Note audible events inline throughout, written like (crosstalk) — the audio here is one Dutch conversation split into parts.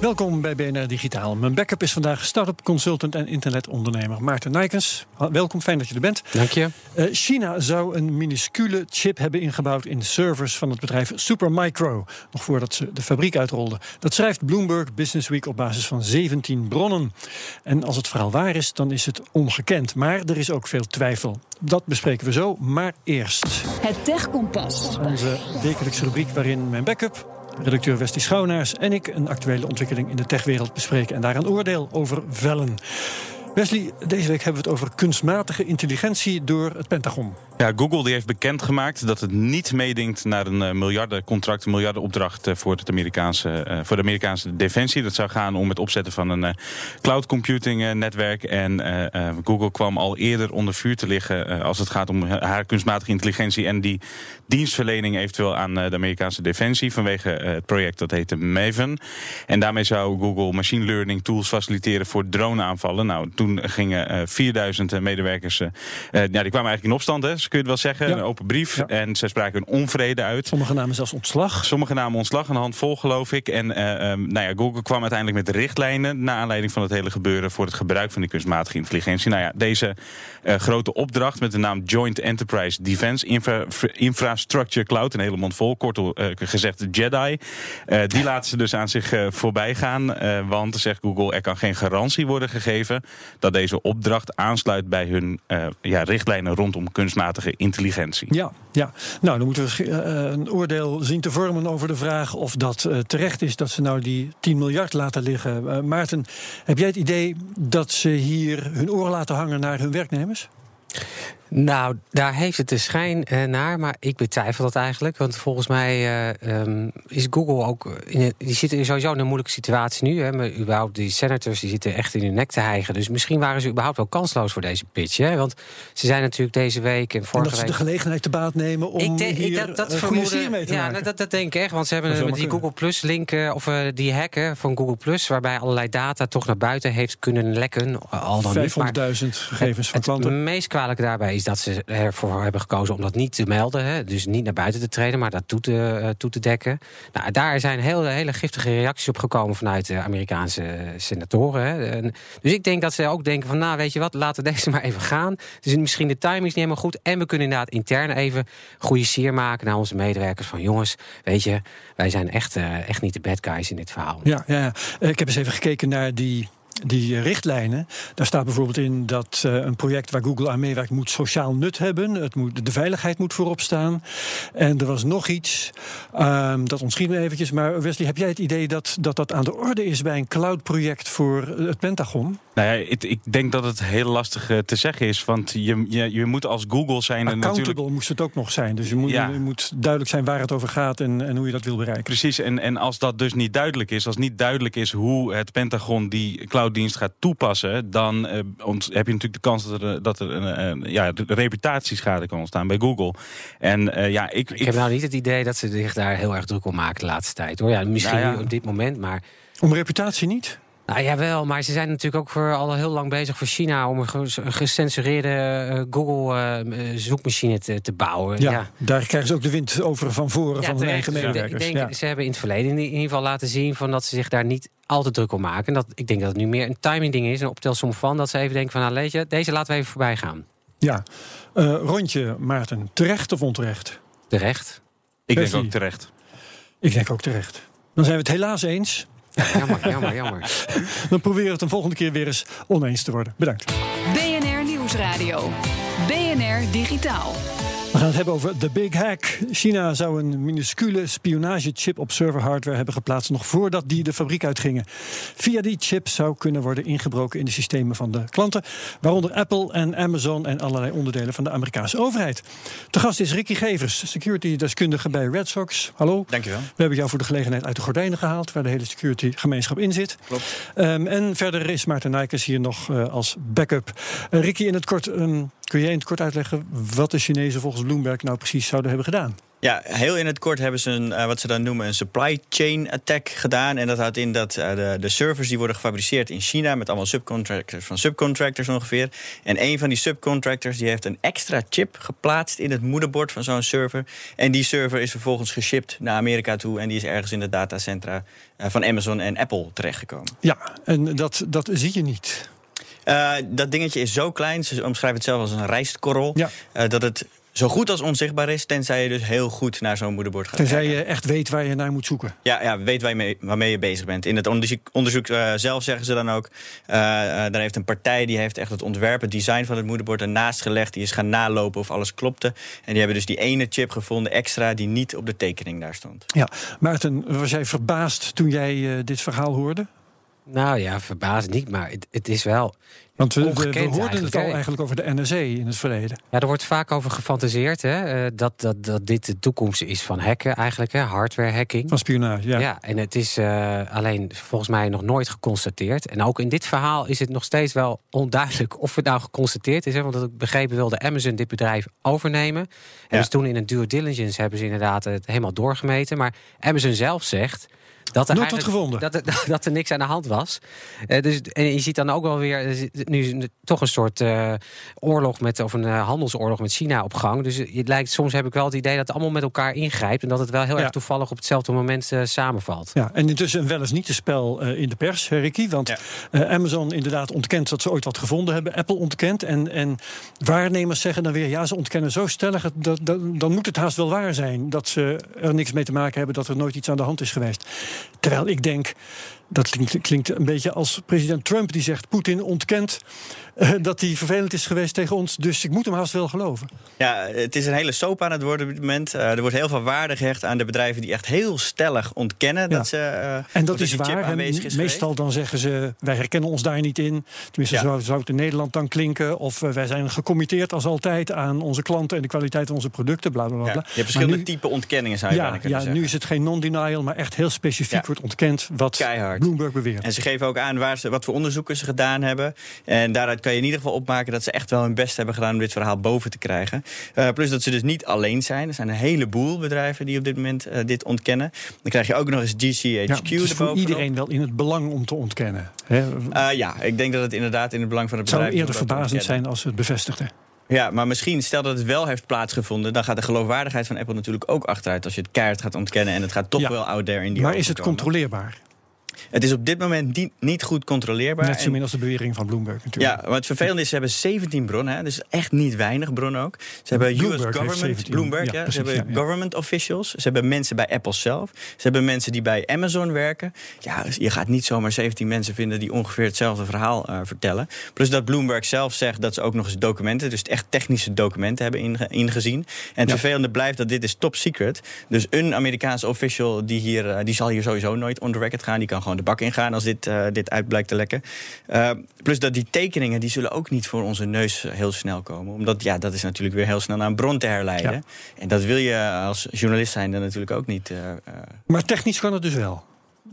Welkom bij BNR Digitaal. Mijn backup is vandaag start-up consultant en internetondernemer Maarten Nijkens. Welkom, fijn dat je er bent. Dank je. Uh, China zou een minuscule chip hebben ingebouwd in servers van het bedrijf Supermicro. Nog voordat ze de fabriek uitrolden. Dat schrijft Bloomberg Business Week op basis van 17 bronnen. En als het verhaal waar is, dan is het ongekend. Maar er is ook veel twijfel. Dat bespreken we zo, maar eerst. Het Tech Kompas. Onze wekelijkse rubriek waarin mijn backup redacteur Westie Schouwnaars en ik een actuele ontwikkeling in de techwereld bespreken en daar een oordeel over vellen. Wesley, deze week hebben we het over kunstmatige intelligentie door het Pentagon. Ja, Google die heeft bekendgemaakt dat het niet meedingt naar een uh, miljardencontract, een miljardenopdracht uh, voor, het Amerikaanse, uh, voor de Amerikaanse defensie. Dat zou gaan om het opzetten van een cloud computing netwerk. En Google kwam al eerder onder vuur te liggen als het gaat om haar kunstmatige intelligentie en die dienstverlening eventueel aan de Amerikaanse defensie vanwege het project dat heette Maven. En daarmee zou Google machine learning tools faciliteren voor droneaanvallen. Nou, toen gingen 4000 medewerkers, ja, die kwamen eigenlijk in opstand. Hè kun je het wel zeggen. Ja. Een open brief. Ja. En ze spraken hun onvrede uit. Sommige namen zelfs ontslag. Sommige namen ontslag, een handvol geloof ik. En uh, um, nou ja, Google kwam uiteindelijk met richtlijnen... naar aanleiding van het hele gebeuren... voor het gebruik van die kunstmatige intelligentie. Nou ja, deze uh, grote opdracht met de naam Joint Enterprise Defense Infra Infrastructure Cloud... een hele mond vol, kort uh, gezegd Jedi... die laten ze dus aan zich voorbij gaan. want, zegt Google, er kan geen garantie worden gegeven... dat deze opdracht aansluit bij hun ja, richtlijnen rondom kunstmatige intelligentie. Ja, ja. nou dan moeten we uh, een oordeel zien te vormen over de vraag of dat uh, terecht is dat ze nou die 10 miljard laten liggen. Maarten, heb jij het idee dat ze hier hun oren laten hangen naar hun werknemers? Nou, daar heeft het de schijn uh, naar, maar ik betwijfel dat eigenlijk. Want volgens mij uh, um, is Google ook. In een, die zitten sowieso in een moeilijke situatie nu. Hè, maar überhaupt die senators die zitten echt in hun nek te hijgen. Dus misschien waren ze überhaupt wel kansloos voor deze pitch. Hè? Want ze zijn natuurlijk deze week en vorige en dat ze week. de gelegenheid te baat nemen om. Ik denk, hier dat, dat vermoeden, mee te ja, maken. dat, dat denk ik echt. Want ze hebben met die Google Plus linken, of uh, die hacken van Google Plus, waarbij allerlei data toch naar buiten heeft kunnen lekken. Al dan 500.000 niet, gegevens van klanten. Het meest kwalijke daarbij dat ze ervoor hebben gekozen om dat niet te melden. Hè? Dus niet naar buiten te treden, maar dat toe te, uh, toe te dekken. Nou, daar zijn hele, hele giftige reacties op gekomen vanuit de Amerikaanse senatoren. Hè? Dus ik denk dat ze ook denken van, nou weet je wat, laten deze (laughs) maar even gaan. Dus misschien de timing is niet helemaal goed. En we kunnen inderdaad intern even goede sier maken naar onze medewerkers. Van jongens, weet je, wij zijn echt, uh, echt niet de bad guys in dit verhaal. Ja, ja, ja. ik heb eens even gekeken naar die die richtlijnen. Daar staat bijvoorbeeld in dat uh, een project waar Google aan meewerkt moet sociaal nut hebben. Het moet, de veiligheid moet voorop staan. En er was nog iets, um, dat ontschiet me eventjes. Maar Wesley, heb jij het idee dat, dat dat aan de orde is bij een cloud-project voor het Pentagon? Nou ja, ik, ik denk dat het heel lastig uh, te zeggen is. Want je, je, je moet als Google zijn... Accountable natuurlijk... moest het ook nog zijn. Dus je moet, ja. je moet duidelijk zijn waar het over gaat en, en hoe je dat wil bereiken. Precies, en, en als dat dus niet duidelijk is... als niet duidelijk is hoe het Pentagon die clouddienst gaat toepassen... dan uh, ont, heb je natuurlijk de kans dat er, dat er een, uh, ja, de reputatieschade kan ontstaan bij Google. En uh, ja, ik, ik, ik heb nou niet het idee dat ze zich daar heel erg druk om maken de laatste tijd. hoor. Ja, misschien nou ja. nu op dit moment, maar... Om reputatie niet? Nou jawel, maar ze zijn natuurlijk ook voor, al heel lang bezig voor China om een gecensureerde uh, Google uh, zoekmachine te, te bouwen. Ja, ja, daar krijgen ze ook de wind over van voren ja, van hun eigen medewerkers. Ik denk, ja. ze hebben in het verleden in ieder geval laten zien van dat ze zich daar niet al te druk om maken. Dat, ik denk dat het nu meer een timing ding is, een optelsom van dat ze even denken van nou weet je, deze laten we even voorbij gaan. Ja, uh, rondje Maarten, terecht of onterecht? Terecht. Ik denk ook terecht. Ik denk ook terecht. Dan zijn we het helaas eens. Ja, jammer, jammer, jammer. (laughs) Dan proberen we het een volgende keer weer eens oneens te worden. Bedankt. BNR Nieuwsradio. BNR Digitaal. We gaan het hebben over de Big Hack. China zou een minuscule spionagechip op serverhardware hebben geplaatst nog voordat die de fabriek uitgingen. Via die chip zou kunnen worden ingebroken in de systemen van de klanten, waaronder Apple en Amazon en allerlei onderdelen van de Amerikaanse overheid. Te gast is Ricky Gevers, security-deskundige bij Red Sox. Hallo. Dankjewel. We hebben jou voor de gelegenheid uit de gordijnen gehaald, waar de hele security-gemeenschap in zit. Klopt. Um, en verder is Maarten Nijkers hier nog uh, als backup. Uh, Ricky, in het kort. Um, Kun jij in het kort uitleggen wat de Chinezen volgens Bloomberg nou precies zouden hebben gedaan? Ja, heel in het kort hebben ze een, uh, wat ze dan noemen een supply chain attack gedaan. En dat houdt in dat uh, de, de servers die worden gefabriceerd in China met allemaal subcontractors van subcontractors ongeveer. En een van die subcontractors die heeft een extra chip geplaatst in het moederbord van zo'n server. En die server is vervolgens geshipped naar Amerika toe. En die is ergens in de datacentra uh, van Amazon en Apple terechtgekomen. Ja, en dat, dat zie je niet. Uh, dat dingetje is zo klein, ze omschrijven het zelf als een rijstkorrel, ja. uh, dat het zo goed als onzichtbaar is, tenzij je dus heel goed naar zo'n moederbord gaat. Tenzij kijken. je echt weet waar je naar moet zoeken. Ja, ja weet waar je mee, waarmee je bezig bent. In het onderzoek, onderzoek uh, zelf zeggen ze dan ook, daar heeft een partij die heeft echt het ontwerp, het design van het moederbord ernaast gelegd, die is gaan nalopen of alles klopte. En die hebben dus die ene chip gevonden extra die niet op de tekening daar stond. Ja, Maarten, was jij verbaasd toen jij dit verhaal hoorde? Nou ja, verbaasd niet, maar het, het is wel. Want we, we, we hoorden het al eigenlijk over de NSA in het verleden. Ja, er wordt vaak over gefantaseerd hè, uh, dat, dat, dat dit de toekomst is van hacken eigenlijk, hè, hardware hacking. Van spionage, ja. Ja, en het is uh, alleen volgens mij nog nooit geconstateerd. En ook in dit verhaal is het nog steeds wel onduidelijk of het nou geconstateerd is. Hè, want ik begrepen wilde Amazon dit bedrijf overnemen. En ja. dus toen in een due diligence hebben ze inderdaad het helemaal doorgemeten. Maar Amazon zelf zegt dat er, Nooit wat gevonden. Dat, er, (laughs) dat er niks aan de hand was. Uh, dus, en je ziet dan ook wel weer nu toch een soort uh, oorlog met, of een uh, handelsoorlog met China op gang. Dus het lijkt, soms heb ik wel het idee dat het allemaal met elkaar ingrijpt. En dat het wel heel ja. erg toevallig op hetzelfde moment samenvalt. Ja, en intussen wel eens niet te spel in de pers, Ricky. Want ja. Amazon inderdaad ontkent dat ze ooit wat gevonden hebben. Apple ontkent. En, en waarnemers zeggen dan weer, ja, ze ontkennen zo stellig. Dat, dat, dan moet het haast wel waar zijn dat ze er niks mee te maken hebben. Dat er nooit iets aan de hand is geweest. Terwijl ik denk, dat klinkt, een beetje als president Trump die zegt: Poetin ontkent (laughs) dat hij vervelend is geweest tegen ons. Dus ik moet hem haast wel geloven. Ja, het is een hele soap aan het worden op dit moment. Uh, er wordt heel veel waarde gehecht aan de bedrijven die echt heel stellig ontkennen ja. dat ze. Uh, en dat is waar. Is meestal geweest. dan zeggen ze: wij herkennen ons daar niet in. Tenminste, ja. zou, zou het in Nederland dan klinken. Of wij zijn gecommitteerd als altijd aan onze klanten en de kwaliteit van onze producten. Bla bla bla. Ja, je hebt verschillende nu, type ontkenningen, zou je ja, kunnen ja, zeggen. nu is het geen non-denial, maar echt heel specifiek wordt ontkend wat Keihard. Bloomberg beweert. En ze geven ook aan waar ze, wat voor onderzoeken ze gedaan hebben. En daaruit kan je in ieder geval opmaken dat ze echt wel hun best hebben gedaan om dit verhaal boven te krijgen. Uh, plus dat ze dus niet alleen zijn. Er zijn een heleboel bedrijven die op dit moment uh, dit ontkennen. Dan krijg je ook nog eens GCHQ ja, het is voor iedereen wel in het belang om te ontkennen. Uh, ja, ik denk dat het inderdaad in het belang van het bedrijf is. Het zou eerder verbazend zijn als ze het bevestigden. Ja, maar misschien, stel dat het wel heeft plaatsgevonden... dan gaat de geloofwaardigheid van Apple natuurlijk ook achteruit... als je het keihard gaat ontkennen en het gaat toch ja. wel out there in die Maar is het controleerbaar? Het is op dit moment niet, niet goed controleerbaar. Net zo min als de bewering van Bloomberg natuurlijk. Ja, het vervelende is, ze hebben 17 bronnen. Hè, dus echt niet weinig bronnen ook. Ze hebben Bloomberg US government, 17, Bloomberg, ja, ja, precies, ze hebben ja, government officials. Ze hebben mensen bij Apple zelf. Ze hebben mensen die bij Amazon werken. Ja, je gaat niet zomaar 17 mensen vinden die ongeveer hetzelfde verhaal uh, vertellen. Plus dat Bloomberg zelf zegt dat ze ook nog eens documenten, dus echt technische documenten hebben inge ingezien. En het vervelende blijft dat dit is top secret. Dus een Amerikaanse official die hier, uh, die zal hier sowieso nooit on the record gaan. Die kan gewoon de bak ingaan als dit, uh, dit uit blijkt te lekken. Uh, plus dat die tekeningen die zullen ook niet voor onze neus heel snel komen. Omdat ja, dat is natuurlijk weer heel snel naar een bron te herleiden. Ja. En dat wil je als journalist zijn dan natuurlijk ook niet. Uh, Maar technisch kan het dus wel.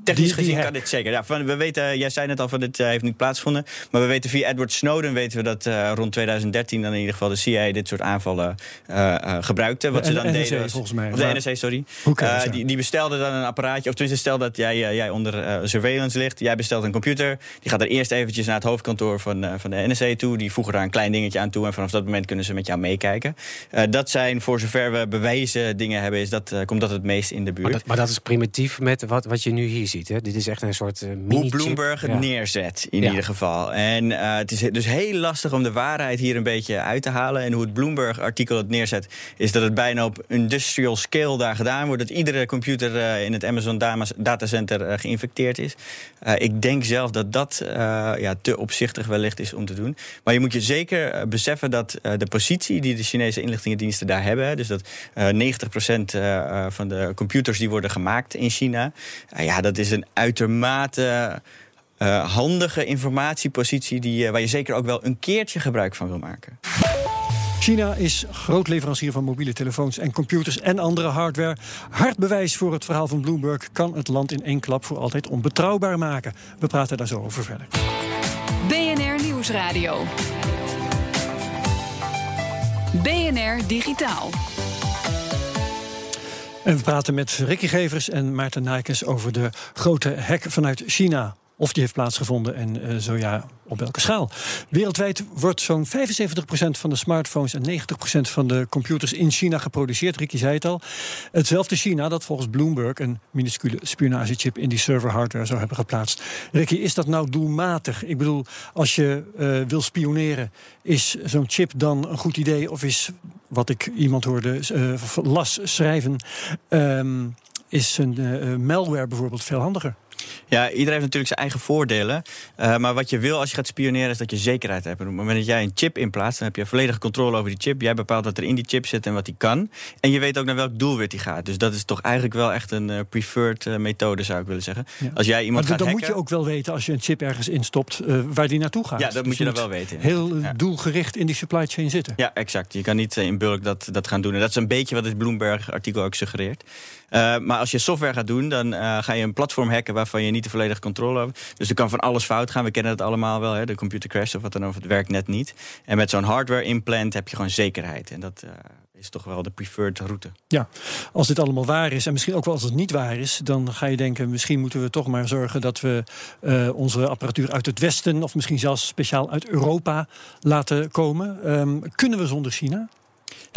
Technisch gezien hack. kan dit zeker. Ja, van, we weten, jij zei net al van dit eh, heeft niet plaatsgevonden. Maar we weten via Edward Snowden weten we dat eh, rond 2013 dan in ieder geval de CIA dit soort aanvallen eh, eh, gebruikte. Wat De ze dan deden was- volgens mij. Of de NSA, sorry. Eh, die, die bestelde dan een apparaatje. Of tenminste, stel dat jij, eh, jij onder eh, surveillance ligt. Jij bestelt een computer. Die gaat er eerst eventjes naar het hoofdkantoor van, eh, van de NSA toe. Die voegen daar een klein dingetje aan toe. En vanaf dat moment kunnen ze met jou meekijken. Eh, dat zijn, voor zover we bewezen dingen hebben, is dat, eh, komt dat het meest in de buurt. Maar dat, maar dat is primitief met wat, wat je nu hier ziet. Hè. Dit is echt een soort uh, mini Hoe Bloomberg het neerzet, in ieder geval. En uh, het is dus heel lastig om de waarheid hier een beetje uit te halen. En hoe het Bloomberg-artikel het neerzet, is dat het bijna op industrial scale daar gedaan wordt. Dat iedere computer uh, in het Amazon datacenter geïnfecteerd is. ik denk zelf dat dat ja, te opzichtig wellicht is om te doen. Maar je moet je zeker beseffen dat de positie die de Chinese inlichtingendiensten daar hebben, dus dat 90% van de computers die worden gemaakt in China, ja, dat is een uitermate uh, handige informatiepositie die, uh, waar je zeker ook wel een keertje gebruik van wil maken. China is groot leverancier van mobiele telefoons en computers en andere hardware. Hard bewijs voor het verhaal van Bloomberg kan het land in één klap voor altijd onbetrouwbaar maken. We praten daar zo over verder. BNR Nieuwsradio. BNR Digitaal. En we praten met Ricky Gevers en Maarten Nijkens over de grote hack vanuit China. Of die heeft plaatsgevonden en uh, zo ja, op welke schaal. Wereldwijd wordt zo'n 75% van de smartphones en 90% van de computers in China geproduceerd. Ricky zei het al. Hetzelfde China dat volgens Bloomberg een minuscule spionagechip in die serverhardware zou hebben geplaatst. Ricky, is dat nou doelmatig? Ik bedoel, als je uh, wil spioneren, is zo'n chip dan een goed idee? Of is, wat ik iemand hoorde, uh, las schrijven, um, is een malware bijvoorbeeld veel handiger? Ja, iedereen heeft natuurlijk zijn eigen voordelen. Uh, maar wat je wil als je gaat spioneren is dat je zekerheid hebt. Op het moment dat jij een chip inplaatst, dan heb je volledige controle over die chip. Jij bepaalt wat er in die chip zit en wat die kan. En je weet ook naar welk doelwit die gaat. Dus dat is toch eigenlijk wel echt een uh, preferred uh, methode, zou ik willen zeggen. Ja. Als jij iemand maar gaat dan hacken, moet je ook wel weten als je een chip ergens instopt waar die naartoe gaat. Ja, dat Dus moet je dan wel weten. Heel doelgericht in die supply chain zitten. Ja, exact. Je kan niet in bulk dat, dat gaan doen. En dat is een beetje wat het Bloomberg-artikel ook suggereert. Maar als je software gaat doen, dan ga je een platform hacken waarvan je niet de volledige controle hebt. Dus er kan van alles fout gaan. We kennen het allemaal wel, hè? de computer crash of wat dan ook. Het werkt net niet. En met zo'n hardware implant heb je gewoon zekerheid. En dat uh, is toch wel de preferred route. Ja, als dit allemaal waar is en misschien ook wel als het niet waar is, dan ga je denken: misschien moeten we toch maar zorgen dat we onze apparatuur uit het Westen of misschien zelfs speciaal uit Europa laten komen. Um, kunnen we zonder China?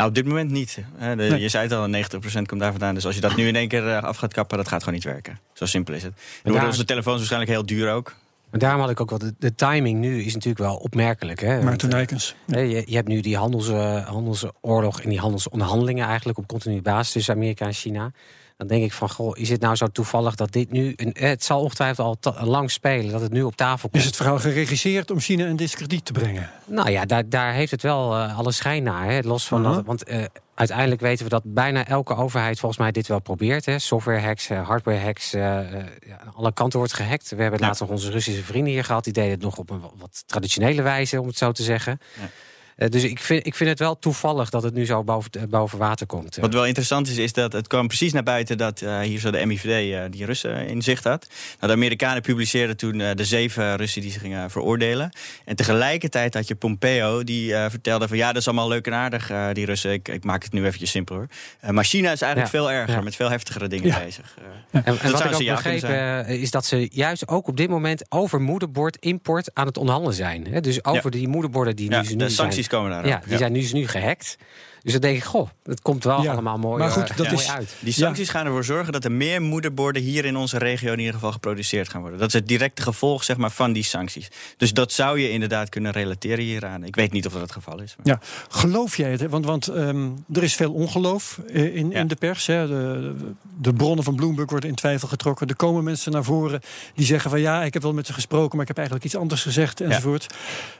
Nou, op dit moment niet. De, Nee. Je zei het al, 90% komt daar vandaan. Dus als je dat nu in één keer eh, af gaat kappen, dat gaat gewoon niet werken. Zo simpel is het. Dan worden daar- onze telefoons waarschijnlijk heel duur ook. Maar daarom had ik ook wel. De, de timing nu is natuurlijk wel opmerkelijk. Hè? Maarten Want, eh, Nijkens. hè, je, je hebt nu die handels, eh, handelsoorlog en die handelsonderhandelingen eigenlijk op continue basis tussen Amerika en China. Dan denk ik van, goh, is het nou zo toevallig dat dit nu... Een, eh, het zal ongetwijfeld al lang spelen, dat het nu op tafel komt. Is het verhaal geregisseerd om China in discrediet te brengen? Nou ja, daar, daar heeft het wel eh, alle schijn naar. Hè. Los van Aha. dat, want eh, uiteindelijk weten we dat bijna elke overheid volgens mij dit wel probeert. Hè. Software hacks, hardware hacks, aan alle kanten wordt gehackt. We hebben Ja. laatst nog onze Russische vrienden hier gehad. Die deden het nog op een wa- wat traditionele wijze, om het zo te zeggen. Ja. Eh, dus ik vind, ik vind het wel toevallig dat het nu zo boven, eh, boven water komt. Wat wel interessant is, is dat het kwam precies naar buiten dat eh, hier zo de MIVD eh, die Russen in zicht had. Nou, de Amerikanen publiceerden toen eh, de zeven Russen die ze gingen veroordelen. En tegelijkertijd had je Pompeo die eh, vertelde van ja, dat is allemaal leuk en aardig, eh, die Russen. Ik, ik maak het nu eventjes simpel hoor. Eh, maar China is eigenlijk Ja, veel erger, ja. met veel heftigere dingen Ja. bezig. Eh, En, en Dat wat ik ook begrepen eh, is dat ze juist ook op dit moment over moederbord import aan het onderhandelen zijn. Hè? Dus over die moederborden die ja, nu, nu de sancties zijn, komen daarop. Ja, die zijn nu, nu gehackt. Dus dan denk ik, goh, het komt wel Ja, allemaal mooi, maar goed, eh, dat mooi is- uit. Die sancties gaan ervoor zorgen dat er meer moederborden hier in onze regio in ieder geval geproduceerd gaan worden. Dat is het directe gevolg zeg maar, van die sancties. Dus dat zou je inderdaad kunnen relateren hieraan. Ik weet niet of dat het geval is. maar- Ja, geloof jij het? hè? Want, want ehm, er is veel ongeloof eh, in, Ja. in de pers. Hè? De, de bronnen van Bloomberg worden in twijfel getrokken. Er komen mensen naar voren die zeggen van ja, ik heb wel met ze gesproken, maar ik heb eigenlijk iets anders gezegd enzovoort.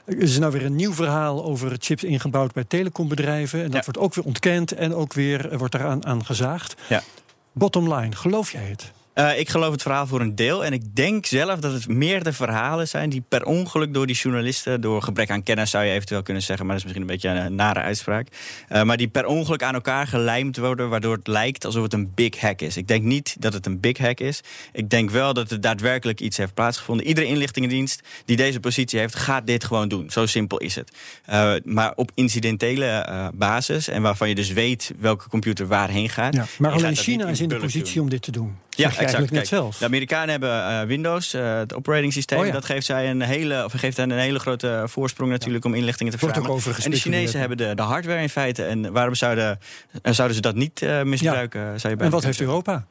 Er is nou weer een nieuw verhaal over chips ingebouwd bij telecombedrijven. En dat wordt ook weer ontkend en ook weer eh, wordt daaraan aan gezaagd. Ja. Bottom line, geloof jij het? Eh, ik geloof het verhaal voor een deel. En ik denk zelf dat het meerdere verhalen zijn die per ongeluk door die journalisten, door gebrek aan kennis zou je eventueel kunnen zeggen, maar dat is misschien een beetje een nare uitspraak. Eh, maar die per ongeluk aan elkaar gelijmd worden, waardoor het lijkt alsof het een big hack is. Ik denk niet dat het een big hack is. Ik denk wel dat er daadwerkelijk iets heeft plaatsgevonden. Iedere inlichtingendienst die deze positie heeft, gaat dit gewoon doen. Zo simpel is het. Eh, maar op incidentele basis en waarvan je dus weet welke computer waarheen gaat. Ja, maar alleen China is in de positie doen. om dit te doen. Ja, exact. Kijk, zelf. De Amerikanen hebben eh, Windows, eh, het operating systeem. Oh ja. Dat geeft zij een hele, of geeft hen een hele grote voorsprong natuurlijk om inlichtingen te Wordt ook verzamelen. En de. Chinezen hebben de, de hardware in feite. En waarom zouden, eh, zouden ze dat niet eh, misbruiken? Zou je En wat heeft Europa?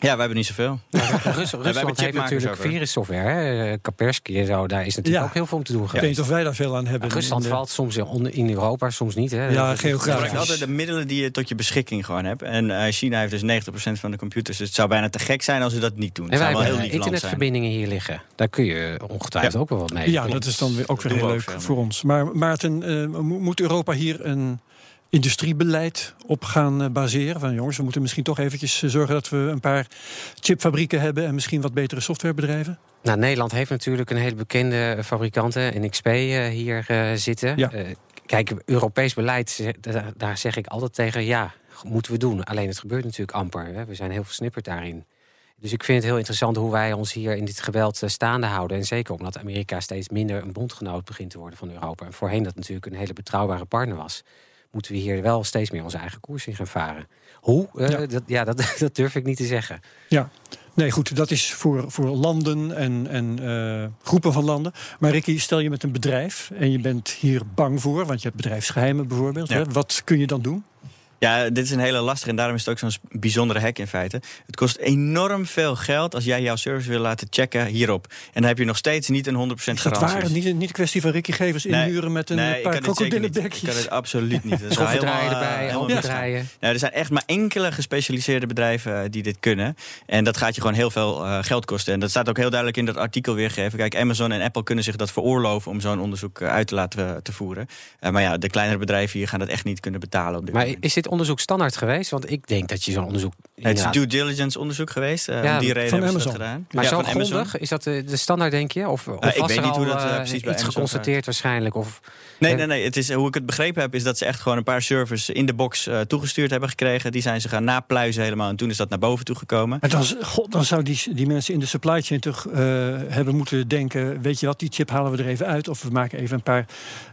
Ja, wij hebben niet zoveel. Rus, (laughs) Rusland heeft natuurlijk virussoftware. hè. Kaspersky en zo, daar is natuurlijk Ja. ook heel veel om te doen Ik weet geweest. niet of wij daar veel aan hebben. Rusland In de- valt soms in Europa, soms niet. Hè. Ja, Dat- Je gebruikt geografisch. altijd de middelen die je tot je beschikking gewoon hebt. En eh, China heeft dus 90% van de computers. Dus het zou bijna te gek zijn als ze dat niet doen. Het En wij heel hebben lief zijn. internetverbindingen hier liggen. Daar kun je ongetwijfeld ook wel wat mee. Ja, dat is dan weer ook weer heel we leuk voor ons. Maar Maarten, eh, mo- moet Europa hier een industriebeleid op gaan eh, baseren? Van jongens, we moeten misschien toch eventjes eh, zorgen dat we een paar chipfabrieken hebben en misschien wat betere softwarebedrijven? Nou, Nederland heeft natuurlijk een hele bekende fabrikanten, NXP, eh, hier zitten. Ja. Kijk, Europees beleid, daar, zeg ik altijd tegen, ja, moeten we doen. Alleen het gebeurt natuurlijk amper. Hè. We zijn heel versnipperd daarin. Dus ik vind het heel interessant hoe wij ons hier in dit geweld staande houden. En zeker omdat Amerika steeds minder een bondgenoot begint te worden van Europa. En voorheen dat natuurlijk een hele betrouwbare partner was. Moeten we hier wel steeds meer onze eigen koers in gaan varen. Hoe? Eh, Ja. Dat, ja, dat, (laughs) dat durf ik niet te zeggen. Ja, nee goed, dat is voor, voor landen en, en eh, groepen van landen. Maar Ricky, stel je met een bedrijf en je bent hier bang voor, want je hebt bedrijfsgeheimen bijvoorbeeld. Ja. Hè? Wat kun je dan doen? Ja, dit is een hele lastige en daarom is het ook zo'n bijzondere hack in feite. Het kost enorm veel geld als jij jouw service wil laten checken hierop. En dan heb je nog steeds niet een 100% Is dat garantie. waar? Niet, niet een kwestie van Ricky Gevers Nee, inhuren met een nee, ik paar kan dit zeker niet. Ik kan het absoluut niet. (laughs) Dat is Schroevendraaier helemaal, eh, erbij, helemaal misgaan. Nou, er zijn echt maar enkele gespecialiseerde bedrijven eh, die dit kunnen. En dat gaat je gewoon heel veel eh, geld kosten. En dat staat ook heel duidelijk in dat artikel weergegeven. Kijk, Amazon en Apple kunnen zich dat veroorloven om zo'n onderzoek eh, uit te laten eh, te voeren. Eh, maar ja, de kleinere bedrijven hier gaan dat echt niet kunnen betalen op dit Maar moment. is dit onderzoek standaard geweest? Want ik denk dat je zo'n onderzoek. Het is due diligence onderzoek geweest. eh, Ja, om die reden van hebben ze dat Amazon. gedaan. Maar Ja, zo Amazon. grondig? Is dat de, de standaard, denk je? Of, of ik was weet er niet hoe dat, eh, eh, precies bij iets Amazon geconstateerd waarschijnlijk? Of, Nee, Eh, nee, nee. Het is, hoe ik het begrepen heb, is dat ze echt gewoon een paar servers in de box eh, toegestuurd hebben gekregen. Die zijn ze gaan napluizen helemaal. En toen is dat naar boven toe gekomen. Maar dan, god, dan zou die, die mensen in de supply chain toch eh, hebben moeten denken... weet je wat, die chip halen we er even uit... of we maken even een paar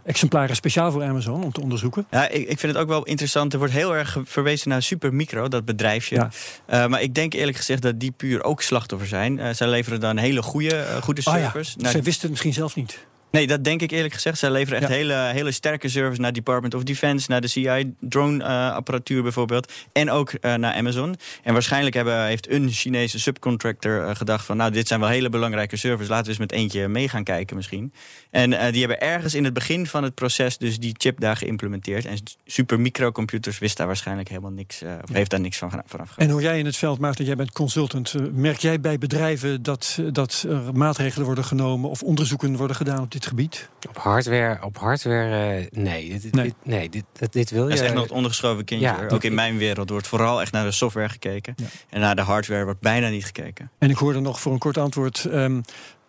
exemplaren speciaal voor Amazon om te onderzoeken. Ja, ik, ik vind het ook wel interessant. Er wordt heel erg verwezen naar Supermicro, dat bedrijfje. Ja. Eh, maar ik denk eerlijk gezegd dat die puur ook slachtoffer zijn. Eh, zij leveren dan hele goede, eh, goede ja, servers. naar- zij wisten het misschien zelf niet. Nee, dat denk ik eerlijk gezegd. Zij leveren echt Ja. hele, hele sterke service naar Department of Defense, naar de CI drone-apparatuur bijvoorbeeld. En ook eh, naar Amazon. En waarschijnlijk hebben, heeft een Chinese subcontractor eh, gedacht van, nou, dit zijn wel hele belangrijke servers. Laten we eens met eentje mee gaan kijken misschien. En eh, die hebben ergens in het begin van het proces dus die chip daar geïmplementeerd. En super microcomputers wist daar waarschijnlijk helemaal niks, eh, of heeft daar niks van vanaf En hoe jij in het veld maakt, dat jij bent consultant... eh, merk jij bij bedrijven dat, eh, dat er maatregelen worden genomen... of onderzoeken worden gedaan op dit gebied? op hardware, op hardware eh, nee. Dit, dit- Nee. Dit, nee, dit, dit, wil je. Dat is echt nog het ondergeschoven kindje. Ja, ook in mijn wereld wordt vooral echt naar de software gekeken. Ja. En naar de hardware wordt bijna niet gekeken. En ik hoorde nog voor een kort antwoord... ehm,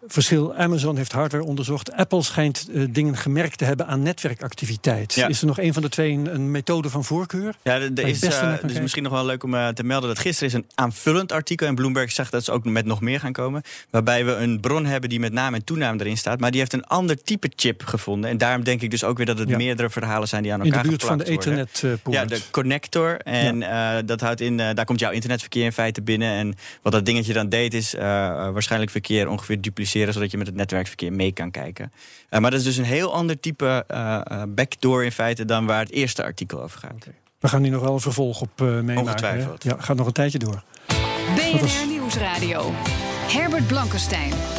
verschil, Amazon heeft hardware onderzocht. Apple schijnt eh, dingen gemerkt te hebben aan netwerkactiviteit. Ja. Is er nog een van de twee een, een methode van voorkeur? Ja, er- is, dus misschien nog wel leuk om eh, te melden dat gisteren is een aanvullend artikel en Bloomberg zegt dat ze ook met nog meer gaan komen, waarbij we een bron hebben die met naam en toenaam erin staat, maar die heeft een ander type chip gevonden en daarom denk ik dus ook weer dat het Ja. meerdere verhalen zijn die aan In elkaar de buurt van de geplakt worden. Ethernet-poort. Ja, de connector. En dat houdt in, daar komt jouw internetverkeer in feite binnen. En wat dat dingetje dan deed, is waarschijnlijk verkeer ongeveer dupliceren, zodat je met het netwerkverkeer mee kan kijken. Eh, maar dat is dus een heel ander type eh, eh, backdoor in feite dan waar het eerste artikel over gaat. We gaan hier nog wel een vervolg op eh meemaken. hè? Ongetwijfeld. Ja, gaat nog een tijdje door. BNR Nieuwsradio. Herbert Blankenstein.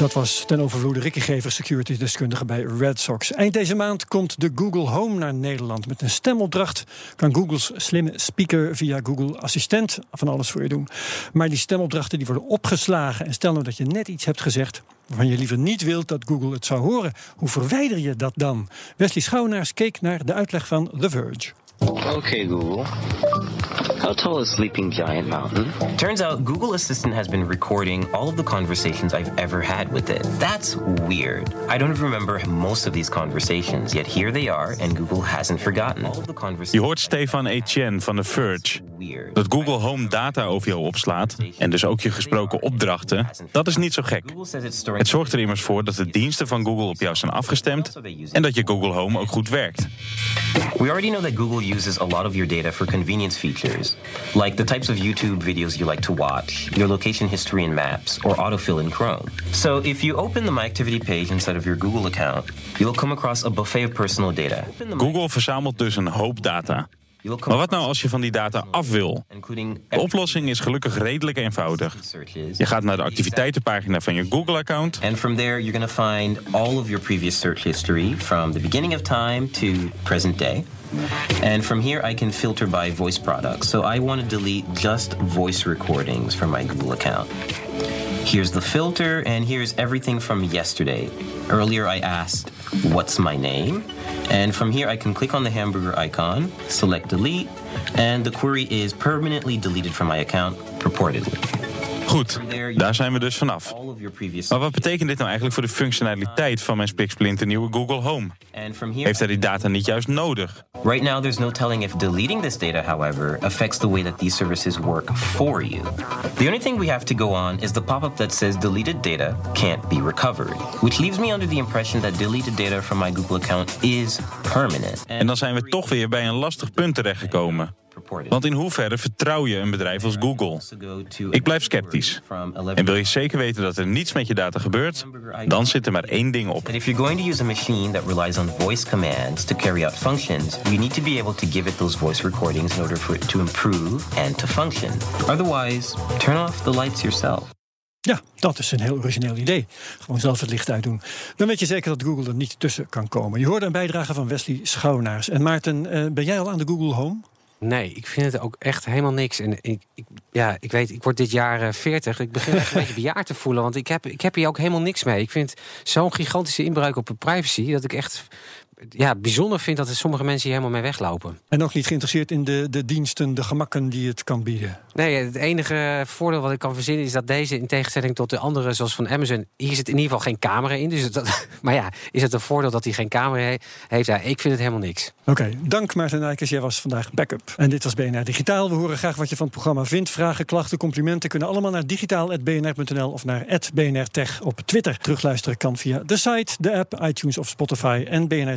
Dat was ten overvloede Ricky Gever, security-deskundige bij Red Sox. Eind deze maand komt de Google Home naar Nederland. Met een stemopdracht kan Google's slimme speaker via Google Assistent van alles voor je doen. Maar die stemopdrachten die worden opgeslagen. En stel nou dat je net iets hebt gezegd waarvan je liever niet wilt dat Google het zou horen. Hoe verwijder je dat dan? Wesley Schouwenaars keek naar de uitleg van The Verge. Okay, Google. How tall is Sleeping Giant Mountain? Turns out Google Assistant has been recording all of the conversations I've ever had with it. That's weird. I don't remember most of these conversations, yet here they are, and Google hasn't forgotten. All of the conversations. Je hoort Stefan Etienne van The Verge. Dat Google Home data over jou opslaat en dus ook je gesproken opdrachten, dat is niet zo gek. Het zorgt er immers voor dat de diensten van Google op jou zijn afgestemd en dat je Google Home ook goed werkt. We already know that Google uses a lot of your data for convenience features, like the types of YouTube videos you like to watch, your location history in Maps, or autofill in Chrome. So if you open the My Activity page inside of your Google account, you'll come across a buffet of personal data. Google verzamelt dus een hoop data. Maar wat nou als je van die data af wil? De oplossing is gelukkig redelijk eenvoudig. Je gaat naar de activiteitenpagina van je Google-account. And from there, you're going to find all of your previous search history from the beginning of time to present day. And from here, I can filter by voice products. So I want to delete just voice recordings from my Google account. Here's the filter, and here's everything from yesterday. Earlier, I asked, What's my name? And from here, I can click on the hamburger icon, select delete, and the query is permanently deleted from my account, purportedly. Goed, daar zijn we dus vanaf. Maar wat betekent dit nou eigenlijk voor de functionaliteit van mijn spiksplinter nieuwe Google Home? Heeft hij die data niet juist nodig? Right now, there's no telling if deleting this data, however, affects the way that these services work for you. The only thing we have to go on is the pop up that says deleted data can't be recovered, which leaves me under the impression that deleted data from my Google account is permanent. En dan zijn we toch weer bij een lastig punt terechtgekomen. Want in hoeverre vertrouw je een bedrijf als Google? Ik blijf sceptisch. En wil je zeker weten dat er niets met je data gebeurt, dan zit er maar één ding op. If you're going to use a machine that relies on voice commands to carry out functions, you need to be able to give it those voice recordings in order for it to improve and to function. Otherwise, turn off the lights yourself. Ja, dat is een heel origineel idee. Gewoon zelf het licht uitdoen. Dan weet je zeker dat Google er niet tussen kan komen. Je hoorde een bijdrage van Wesley Schouwnaars. En Maarten, eh, ben jij al aan de Google Home? Nee, ik vind het ook echt helemaal niks. En ik, ja, ik weet, ik word dit jaar uh, 40. Ik begin echt een beetje bejaard te voelen. Want ik heb, ik heb hier ook helemaal niks mee. Ik vind zo'n gigantische inbreuk op de privacy. dat ik echt ja, bijzonder vind dat er sommige mensen hier helemaal mee weglopen. En ook niet geïnteresseerd in de, de diensten, de gemakken die het kan bieden. Nee, het enige voordeel wat ik kan verzinnen is dat deze, in tegenstelling tot de andere, zoals van Amazon, hier zit in ieder geval geen camera in. Dus dat, (laughs) maar ja, is het een voordeel dat hij geen camera heeft? Ja, ik vind het helemaal niks. Oké, dank Maarten Nijkers. Jij was vandaag backup. En dit was BNR Digitaal. We horen graag wat je van het programma vindt. Vragen, klachten, complimenten kunnen allemaal naar digitaal.bnr.nl of naar @bnrtech op Twitter. Terugluisteren kan via de site, de app, iTunes of Spotify. En BNR